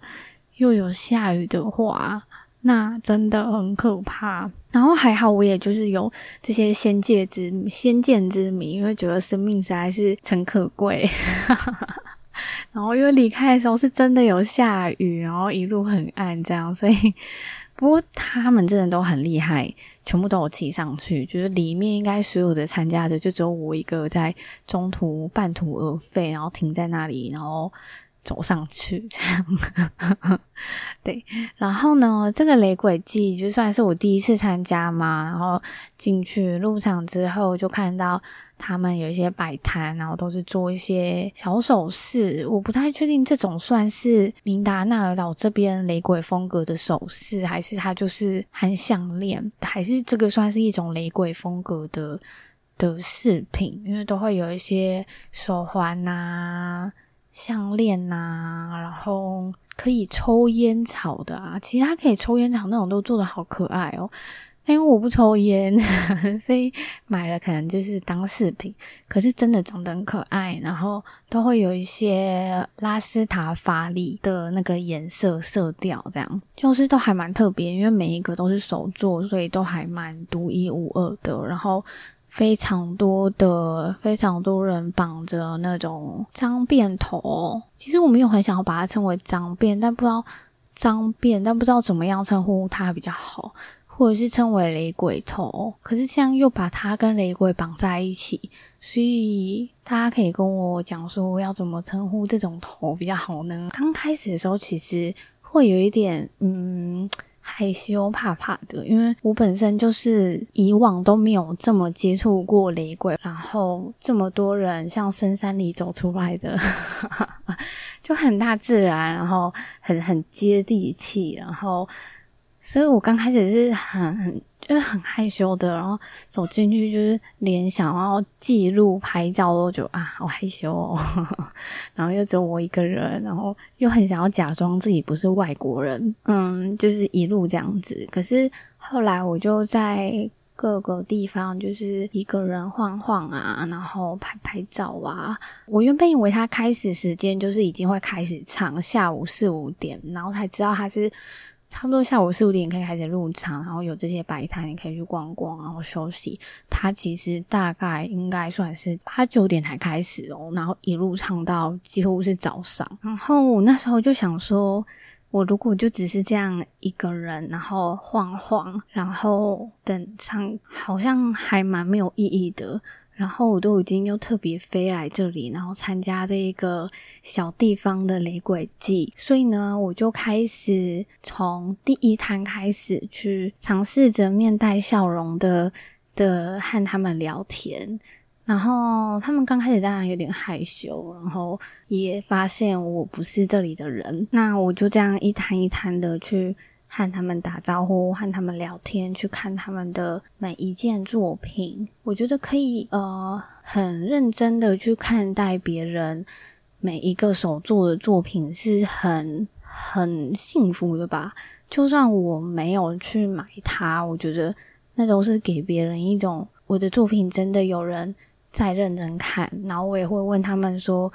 Speaker 1: 又有下雨的话，那真的很可怕。然后还好，我也就是有这些先见之先见之明，因为觉得生命实在是诚可贵。然后因为离开的时候是真的有下雨，然后一路很暗这样，所以。不过他们真的都很厉害，全部都有骑上去。就是里面应该所有的参加者，就只有我一个在中途半途而废，然后停在那里，然后走上去这样。对，然后呢，这个雷鬼祭就算是我第一次参加嘛，然后进去入场之后就看到。他们有一些摆摊，然后都是做一些小首饰。我不太确定这种算是明达纳尔岛这边雷鬼风格的首饰，还是它就是含项链，还是这个算是一种雷鬼风格的的饰品？因为都会有一些手环呐、啊、项链呐，然后可以抽烟草的啊。其实它可以抽烟草那种都做得好可爱哦。因为我不抽烟，所以买了可能就是当饰品。可是真的长得很可爱，然后都会有一些拉斯塔法里的那个颜色色调，这样就是都还蛮特别。因为每一个都是手做，所以都还蛮独一无二的。然后非常多的非常多人绑着那种脏辫头，其实我没有很想要把它称为脏辫，但不知道脏辫，但不知道怎么样称呼它比较好。或者是称为雷鬼头，可是这样又把它跟雷鬼绑在一起，所以大家可以跟我讲说要怎么称呼这种头比较好呢？刚开始的时候其实会有一点嗯害羞怕怕的，因为我本身就是以往都没有这么接触过雷鬼，然后这么多人像深山里走出来的，就很大自然，然后很很接地气，然后。所以我刚开始是很很就是很害羞的，然后走进去就是连想要记录拍照都觉得啊好害羞哦，然后又只有我一个人，然后又很想要假装自己不是外国人，嗯，就是一路这样子。可是后来我就在各个地方就是一个人晃晃啊，然后拍拍照啊。我原本以为他开始时间就是已经会开始唱下午四五点，然后才知道他是。差不多下午四五点可以开始入场，然后有这些摆摊，你可以去逛逛，然后休息。它其实大概应该算是八九点才开始哦，然后一路唱到几乎是早上。然后那时候就想说，我如果就只是这样一个人，然后晃晃，然后等唱，好像还蛮没有意义的。然后我都已经又特别飞来这里，然后参加这一个小地方的雷鬼祭，所以呢，我就开始从第一摊开始去尝试着面带笑容的的和他们聊天。然后他们刚开始当然有点害羞，然后也发现我不是这里的人，那我就这样一摊一摊的去。和他们打招呼，和他们聊天，去看他们的每一件作品，我觉得可以呃很认真的去看待别人每一个手做的作品，是很很幸福的吧。就算我没有去买它，我觉得那都是给别人一种我的作品真的有人在认真看，然后我也会问他们说。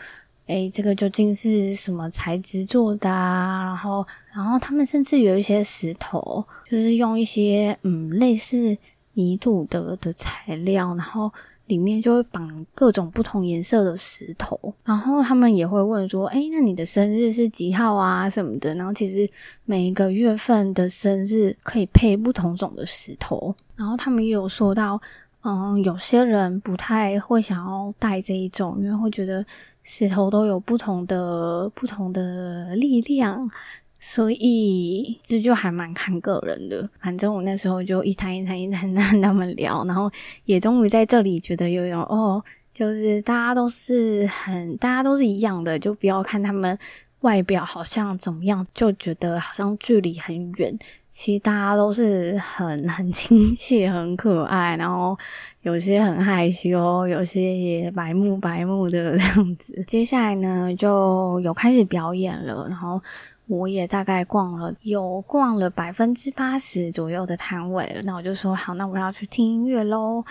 Speaker 1: 诶，这个究竟是什么材质做的啊？然后，然后他们甚至有一些石头，就是用一些嗯类似泥土的的材料，然后里面就会绑各种不同颜色的石头。然后他们也会问说：“诶，那你的生日是几号啊？什么的？”然后其实每一个月份的生日可以配不同种的石头。然后他们也有说到，嗯，有些人不太会想要戴这一种，因为会觉得。石头都有不同的不同的力量，所以这就还蛮看个人的。反正我那时候就一摊一摊一摊 跟他们聊，然后也终于在这里觉得有哦，就是大家都是很大家都是一样的，就不要看他们外表好像怎么样，就觉得好像距离很远。其实大家都是很 很亲切、很可爱，然后有些很害羞，有些也白目白目的这样子。接下来呢，就有开始表演了，然后我也大概逛了有逛了百分之八十左右的摊位了。那我就说好，那我要去听音乐喽。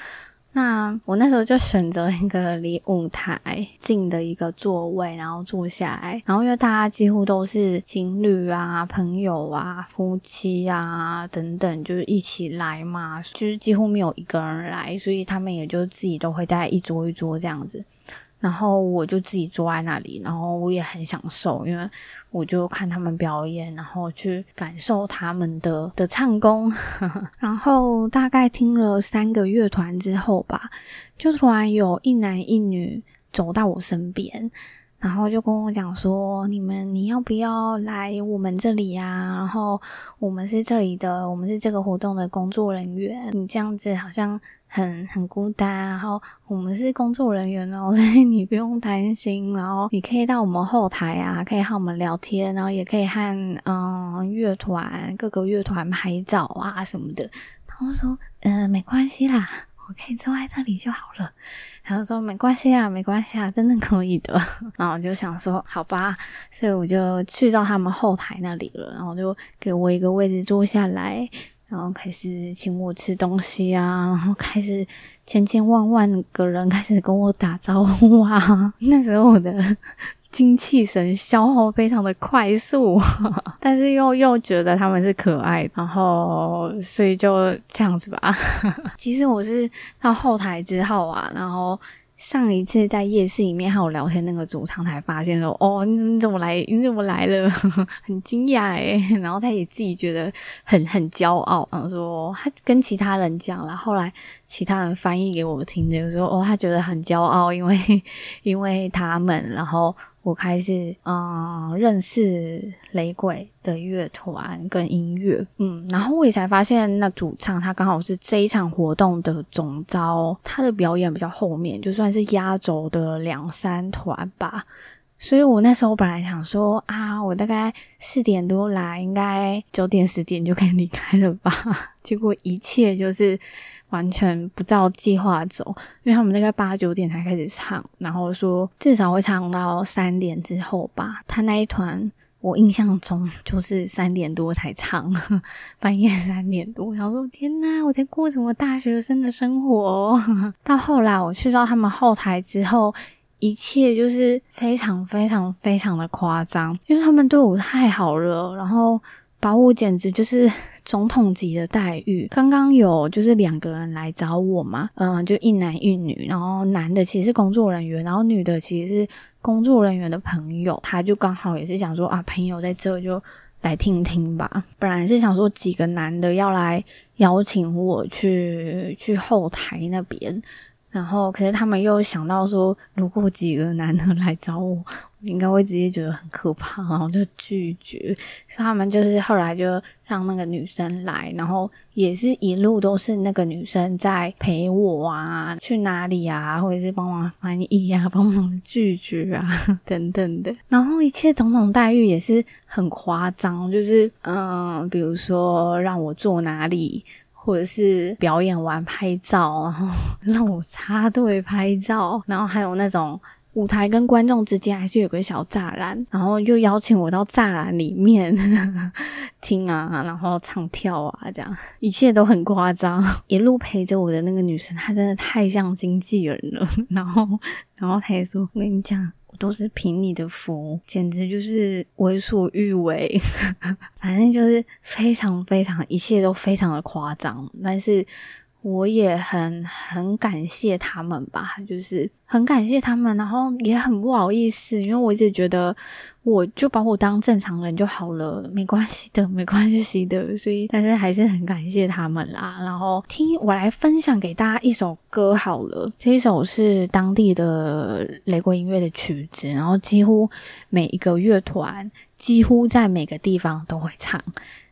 Speaker 1: 那我那时候就选择一个离舞台近的一个座位，然后坐下来。然后因为大家几乎都是情侣啊、朋友啊、夫妻啊等等，就是一起来嘛，就是几乎没有一个人来，所以他们也就自己都会在一桌一桌这样子。然后我就自己坐在那里，然后我也很享受，因为我就看他们表演，然后去感受他们的的唱功。然后大概听了三个乐团之后吧，就突然有一男一女走到我身边，然后就跟我讲说：“你们你要不要来我们这里呀？然后我们是这里的，我们是这个活动的工作人员。你这样子好像。”很很孤单，然后我们是工作人员哦，所以你不用担心。然后你可以到我们后台啊，可以和我们聊天，然后也可以和嗯乐团各个乐团拍照啊什么的。然后说嗯、呃、没关系啦，我可以坐在这里就好了。然后说没关系啊，没关系啊，真的可以的。然后我就想说好吧，所以我就去到他们后台那里了，然后就给我一个位置坐下来。然后开始请我吃东西啊，然后开始千千万万个人开始跟我打招呼啊。那时候我的 精气神消耗非常的快速，但是又又觉得他们是可爱，然后所以就这样子吧。其实我是到后台之后啊，然后。上一次在夜市里面和我聊天那个主唱才发现说：“哦，你怎么怎么来？你怎么来了？很惊讶诶。然后他也自己觉得很很骄傲，然后说他跟其他人讲了，后来其他人翻译给我听的，就说：“哦，他觉得很骄傲，因为因为他们，然后。”我开始嗯认识雷鬼的乐团跟音乐，嗯，然后我也才发现那主唱他刚好是这一场活动的总招，他的表演比较后面，就算是压轴的两三团吧。所以我那时候本来想说啊，我大概四点多来，应该九点十点就可以离开了吧。结果一切就是。完全不照计划走，因为他们大概八九点才开始唱，然后说至少会唱到三点之后吧。他那一团，我印象中就是三点多才唱，半夜三点多。然后说天呐，我在过什么大学生的生活？到后来我去到他们后台之后，一切就是非常非常非常的夸张，因为他们对我太好了，然后。把我简直就是 总统级的待遇。刚刚有就是两个人来找我嘛，嗯，就一男一女，然后男的其实是工作人员，然后女的其实是工作人员的朋友，他就刚好也是想说啊，朋友在这就来听听吧。本来是想说几个男的要来邀请我去去后台那边，然后可是他们又想到说，如果几个男的来找我。我应该会直接觉得很可怕，然后就拒绝。所以他们就是后来就让那个女生来，然后也是一路都是那个女生在陪我啊，去哪里啊，或者是帮忙翻译啊，帮忙拒绝啊 等等的。然后一切种种待遇也是很夸张，就是嗯，比如说让我坐哪里，或者是表演完拍照，然后 让我插队拍照，然后还有那种。舞台跟观众之间还是有个小栅栏，然后又邀请我到栅栏里面 听啊，然后唱跳啊，这样一切都很夸张。一路陪着我的那个女生，她真的太像经纪人了。然后，然后她也说：“我跟你讲，都是凭你的福，简直就是为所欲为。”反正就是非常非常，一切都非常的夸张，但是。我也很很感谢他们吧，就是很感谢他们，然后也很不好意思，因为我一直觉得我就把我当正常人就好了，没关系的，没关系的，所以但是还是很感谢他们啦。然后听我来分享给大家一首歌好了，这一首是当地的雷鬼音乐的曲子，然后几乎每一个乐团几乎在每个地方都会唱，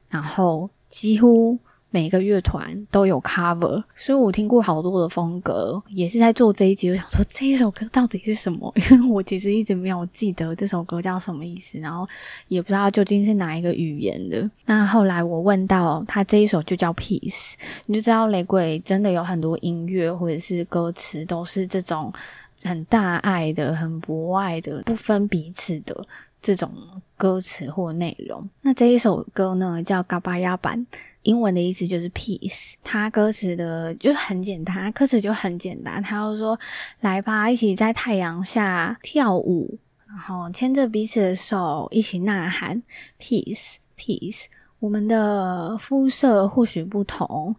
Speaker 1: 然后几乎。每个乐团都有 cover，所以我听过好多的风格，也是在做这一集。我想说这一首歌到底是什么？因为我其实一直没有记得这首歌叫什么意思，然后也不知道究竟是哪一个语言的。那后来我问到他这一首就叫 Peace，你就知道雷鬼真的有很多音乐或者是歌词都是这种很大爱的、很博爱的、不分彼此的。这种歌词或内容，那这一首歌呢叫《嘎巴亚版》，英文的意思就是 peace。它歌词的就很简单，歌词就很简单。他就说：“来吧，一起在太阳下跳舞，然后牵着彼此的手，一起呐喊，peace peace。我们的肤色或许不同，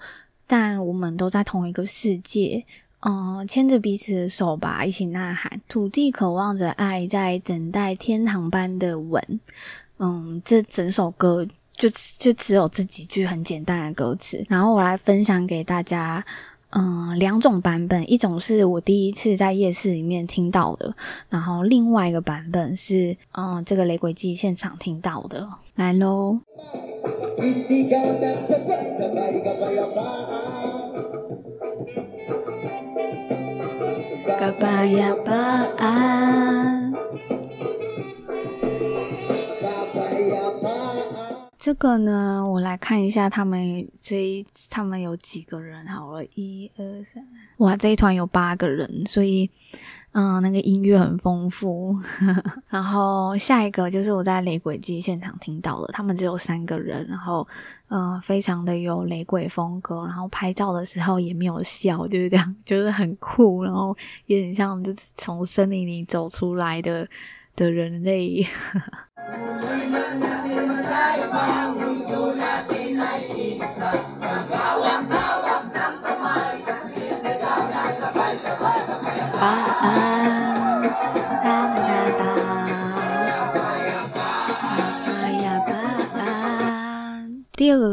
Speaker 1: 但我们都在同一个世界。”嗯，牵着彼此的手吧，一起呐喊。土地渴望着爱，在等待天堂般的吻。嗯，这整首歌就就只有这几句很简单的歌词。然后我来分享给大家，嗯，两种版本，一种是我第一次在夜市里面听到的，然后另外一个版本是，嗯，这个雷鬼祭现场听到的。来喽。嘎巴呀巴安，这个呢，我来看一下他们这一，他们有几个人？好了，一二三，哇，这一团有八个人，所以。嗯，那个音乐很丰富，然后下一个就是我在雷鬼祭现场听到的，他们只有三个人，然后嗯，非常的有雷鬼风格，然后拍照的时候也没有笑，就是这样，就是很酷，然后也很像就是从森林里走出来的的人类。呵 呵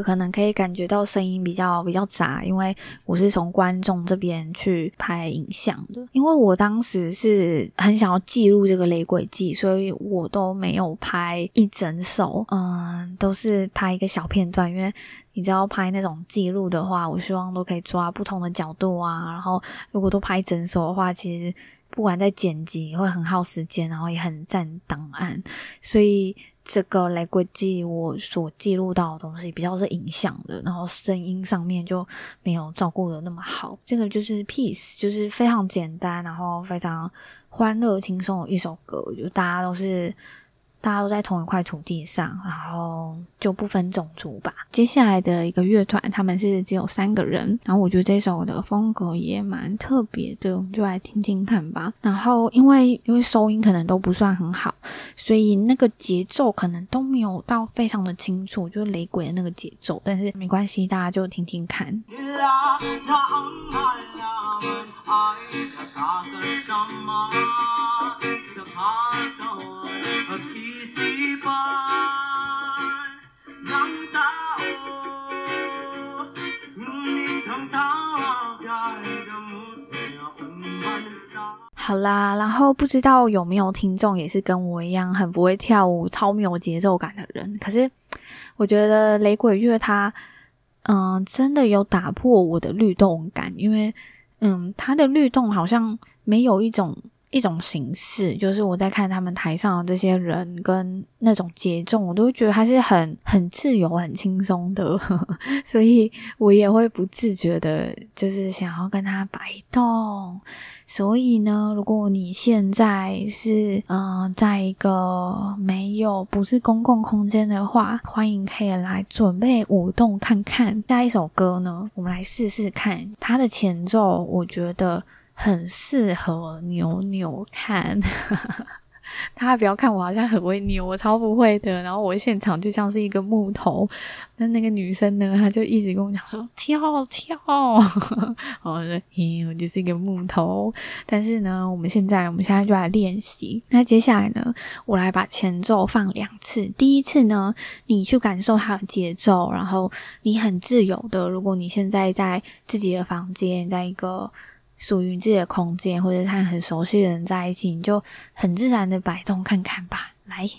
Speaker 1: 可能可以感觉到声音比较比较杂，因为我是从观众这边去拍影像的。因为我当时是很想要记录这个雷鬼祭，所以我都没有拍一整首，嗯，都是拍一个小片段，因为。你知道拍那种记录的话，我希望都可以抓不同的角度啊。然后如果都拍整首的话，其实不管在剪辑会很耗时间，然后也很占档案。所以这个雷鬼祭我所记录到的东西比较是影像的，然后声音上面就没有照顾的那么好。这个就是 Peace，就是非常简单，然后非常欢乐轻松的一首歌，就大家都是。大家都在同一块土地上，然后就不分种族吧。接下来的一个乐团，他们是只有三个人，然后我觉得这首的风格也蛮特别的，我们就来听听看吧。然后因为因为收音可能都不算很好，所以那个节奏可能都没有到非常的清楚，就是雷鬼的那个节奏。但是没关系，大家就听听看。好啦，然后不知道有没有听众也是跟我一样很不会跳舞、超没有节奏感的人。可是我觉得雷鬼乐它，嗯、真的有打破我的律动感，因为嗯，它的律动好像没有一种。一种形式，就是我在看他们台上的这些人跟那种节奏，我都会觉得还是很很自由、很轻松的，所以我也会不自觉的，就是想要跟他摆动。所以呢，如果你现在是嗯、在一个没有不是公共空间的话，欢迎可以来准备舞动看看。下一首歌呢，我们来试试看它的前奏，我觉得。很适合扭扭看，大家不要看我好像很会扭，我超不会的。然后我现场就像是一个木头，那那个女生呢，她就一直跟我讲说跳跳，我说嘿，我就是一个木头。但是呢，我们现在我们现在就来练习。那接下来呢，我来把前奏放两次。第一次呢，你去感受它的节奏，然后你很自由的。如果你现在在自己的房间，在一个。属于自己的空间，或者是和很熟悉的人在一起，你就很自然的摆动看看吧。来。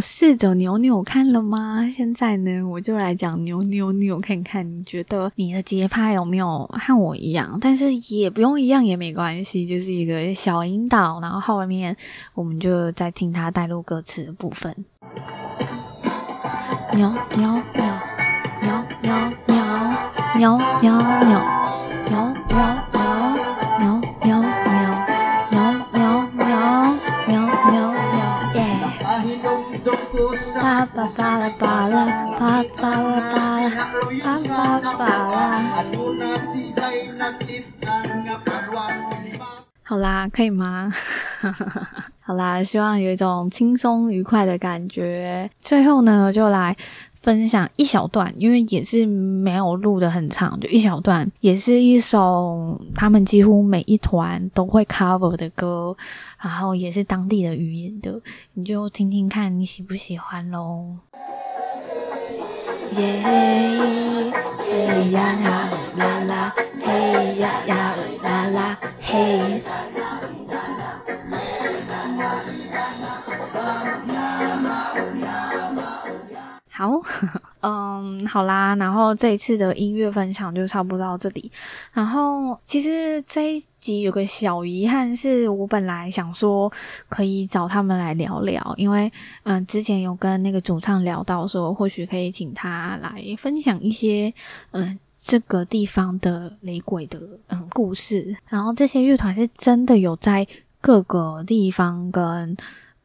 Speaker 1: 试着扭扭看了吗？现在呢，我就来讲扭扭扭看看，你觉得你的节拍有没有和我一样？但是也不用一样也没关系，就是一个小引导，然后后面我们就再听他带入歌词的部分。扭扭扭扭扭扭扭扭扭扭扭扭扭。巴巴拉巴拉，巴巴拉巴拉，巴巴巴拉。好啦，可以吗？好啦，希望有一种轻松愉快的感觉。最后呢，就来分享一小段，因为也是没有录的很长，就一小段，也是一首他们几乎每一团都会 cover 的歌。然后也是当地的语言的，你就听听看，你喜不喜欢喽？耶嘿呀呀啦啦，嘿呀呀啦啦，嘿。好，嗯，好啦，然后这一次的音乐分享就差不多到这里。然后其实这一集有个小遗憾，是我本来想说可以找他们来聊聊，因为嗯，之前有跟那个主唱聊到说，或许可以请他来分享一些嗯这个地方的雷鬼的嗯故事。然后这些乐团是真的有在各个地方跟。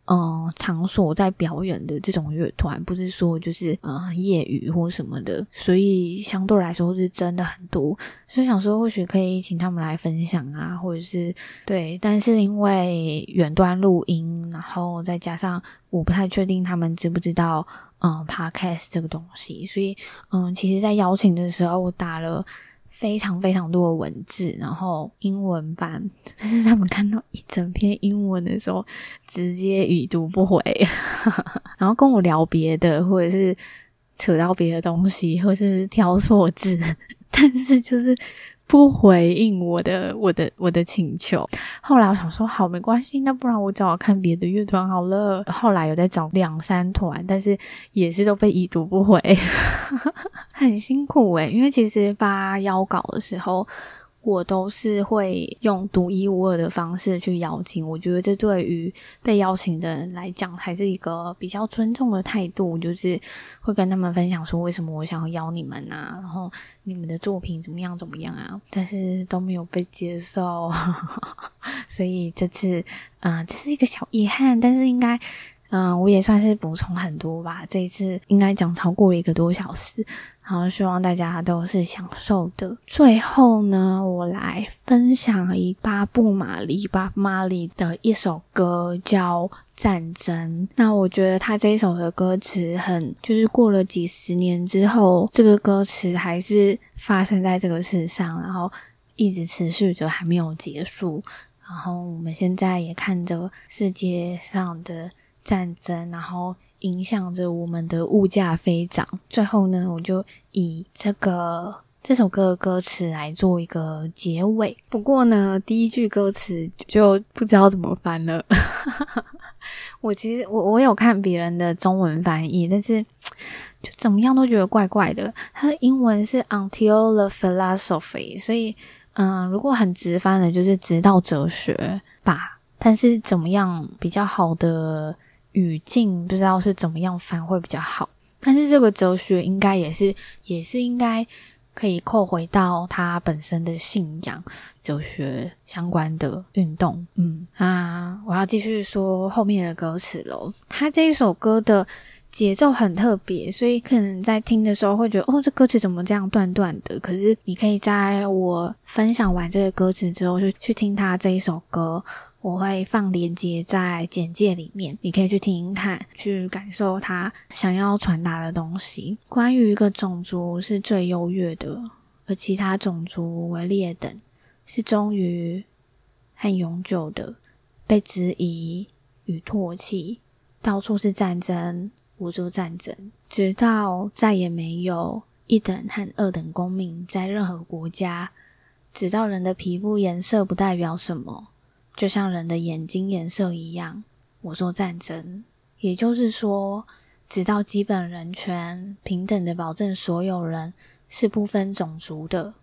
Speaker 1: 嗯，场所在表演的这种乐团，不是说就是嗯业余或什么的，所以相对来说是真的很多。所以想说，或许可以请他们来分享啊，或者是对，但是因为远端录音，然后再加上我不太确定他们知不知道嗯 Podcast 这个东西，所以嗯，其实在邀请的时候我打了。非常非常多的文字，然后英文版，但是他们看到一整篇英文的时候，直接已读不回，然后跟我聊别的，或者是扯到别的东西，或者是挑错字，但是就是。不回应我的我的我的请求，后来我想说好没关系，那不然我找看别的乐团好了。后来有在找两三团，但是也是都被已读不回，很辛苦诶，因为其实发邀稿的时候。我都是会用独一无二的方式去邀请，我觉得这对于被邀请的人来讲，还是一个比较尊重的态度，就是会跟他们分享说为什么我想要邀你们啊，然后你们的作品怎么样怎么样啊，但是都没有被接受，所以这次，啊、呃，这是一个小遗憾，但是应该。嗯，我也算是补充很多吧。这一次应该讲超过一个多小时，然后希望大家都是享受的。最后呢，我来分享一巴布马里巴马里的一首歌，叫《战争》。那我觉得他这一首的歌词很，就是过了几十年之后，这个歌词还是发生在这个世上，然后一直持续着，还没有结束。然后我们现在也看着世界上的。战争，然后影响着我们的物价飞涨。最后呢，我就以这个这首歌的歌词来做一个结尾。不过呢，第一句歌词就不知道怎么翻了。我其实我我有看别人的中文翻译，但是就怎么样都觉得怪怪的。它的英文是 Until the Philosophy，所以嗯，如果很直翻的，就是直到哲学吧。但是怎么样比较好的？语境不知道是怎么样翻会比较好，但是这个哲学应该也是也是应该可以扣回到他本身的信仰，哲学相关的运动。嗯啊，我要继续说后面的歌词喽。他这一首歌的节奏很特别，所以可能在听的时候会觉得哦，这歌词怎么这样断断的？可是你可以在我分享完这个歌词之后，就去听他这一首歌。我会放链接在简介里面，你可以去听听看，去感受他想要传达的东西。关于一个种族是最优越的，而其他种族为劣等，是忠于和永久的被质疑与唾弃。到处是战争，无数战争，直到再也没有一等和二等公民在任何国家，直到人的皮肤颜色不代表什么。就像人的眼睛颜色一样，我说战争，也就是说，直到基本人权平等的保证所有人是不分种族的，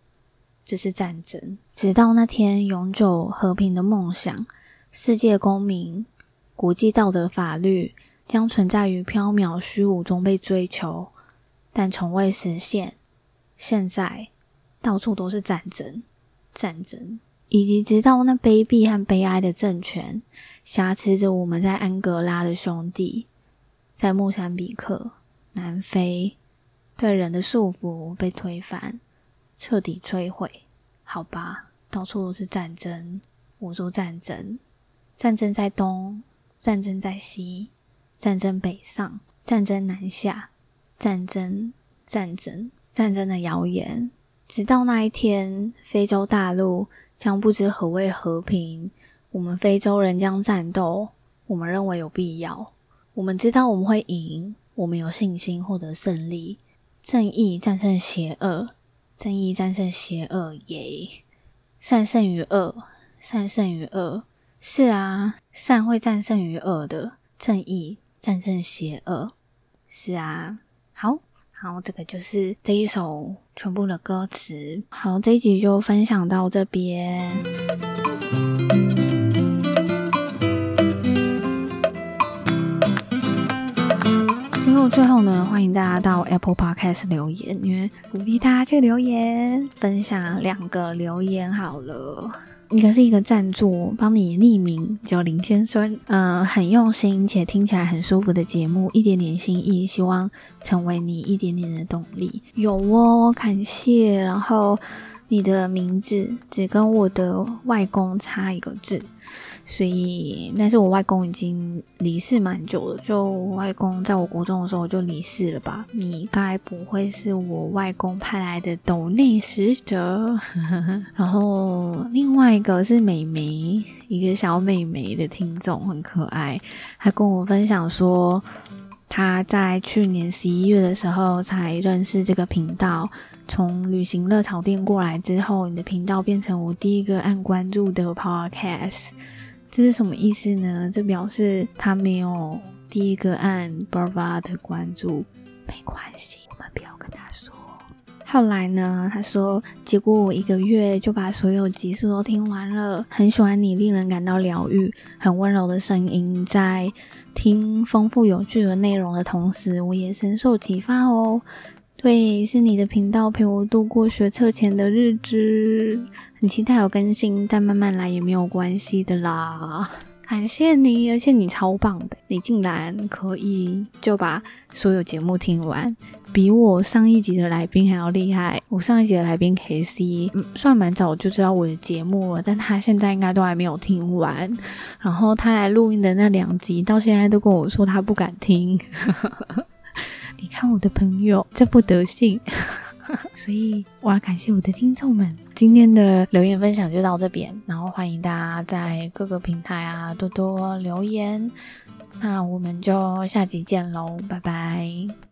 Speaker 1: 这是战争。直到那天永久和平的梦想，世界公民、国际道德法律将存在于缥缈虚无中被追求，但从未实现。现在到处都是战争，战争，以及直到那卑鄙和悲哀的政权挟持着我们在安哥拉的兄弟，在莫桑比克、南非，对人的束缚被推翻，彻底摧毁。好吧，到处都是战争。我说战争，战争在东，战争在西，战争北上，战争南下，战争，战争。战争的谣言，直到那一天，非洲大陆将不知何谓和平。我们非洲人将战斗，我们认为有必要。我们知道我们会赢，我们有信心获得胜利。正义战胜邪恶，正义战胜邪恶，耶！善胜于恶，善胜于恶。是啊，善会战胜于恶的，正义战胜邪恶。是啊，好。好这个就是这一首全部的歌词。好，这一集就分享到这边。最后，呢，欢迎大家到 Apple Podcast 留言，因为鼓励大家去留言，分享两个留言好了。一个是一个赞助，帮你匿名叫林先生，呃，很用心且听起来很舒服的节目，一点点心意，希望成为你一点点的动力。有哦，感谢。然后你的名字只跟我的外公差一个字。所以，但是我外公已经离世蛮久了。就我外公在我国中的时候就离世了吧？你该不会是我外公派来的斗内使者？然后另外一个是美眉，一个小美眉的听众，很可爱。她跟我分享说，她在去年十一月的时候才认识这个频道。从旅行热潮店过来之后，你的频道变成我第一个按关注的 podcast。这是什么意思呢？这表示他没有第一个按 Brava 的关注，没关系，我们不要跟他说。后来呢，他说，结果我一个月就把所有集数都听完了，很喜欢你令人感到疗愈、很温柔的声音，在听丰富有趣的内容的同时，我也深受启发哦。对，是你的频道陪我度过学测前的日子。很期待有更新，但慢慢来也没有关系的啦。感谢你，而且你超棒的，你竟然可以就把所有节目听完，比我上一集的来宾还要厉害。我上一集的来宾 KC，嗯，算蛮早就知道我的节目了，但他现在应该都还没有听完。然后他来录音的那两集，到现在都跟我说他不敢听。你看我的朋友这副德性，所以我要感谢我的听众们。今天的留言分享就到这边，然后欢迎大家在各个平台啊多多留言。那我们就下集见喽，拜拜。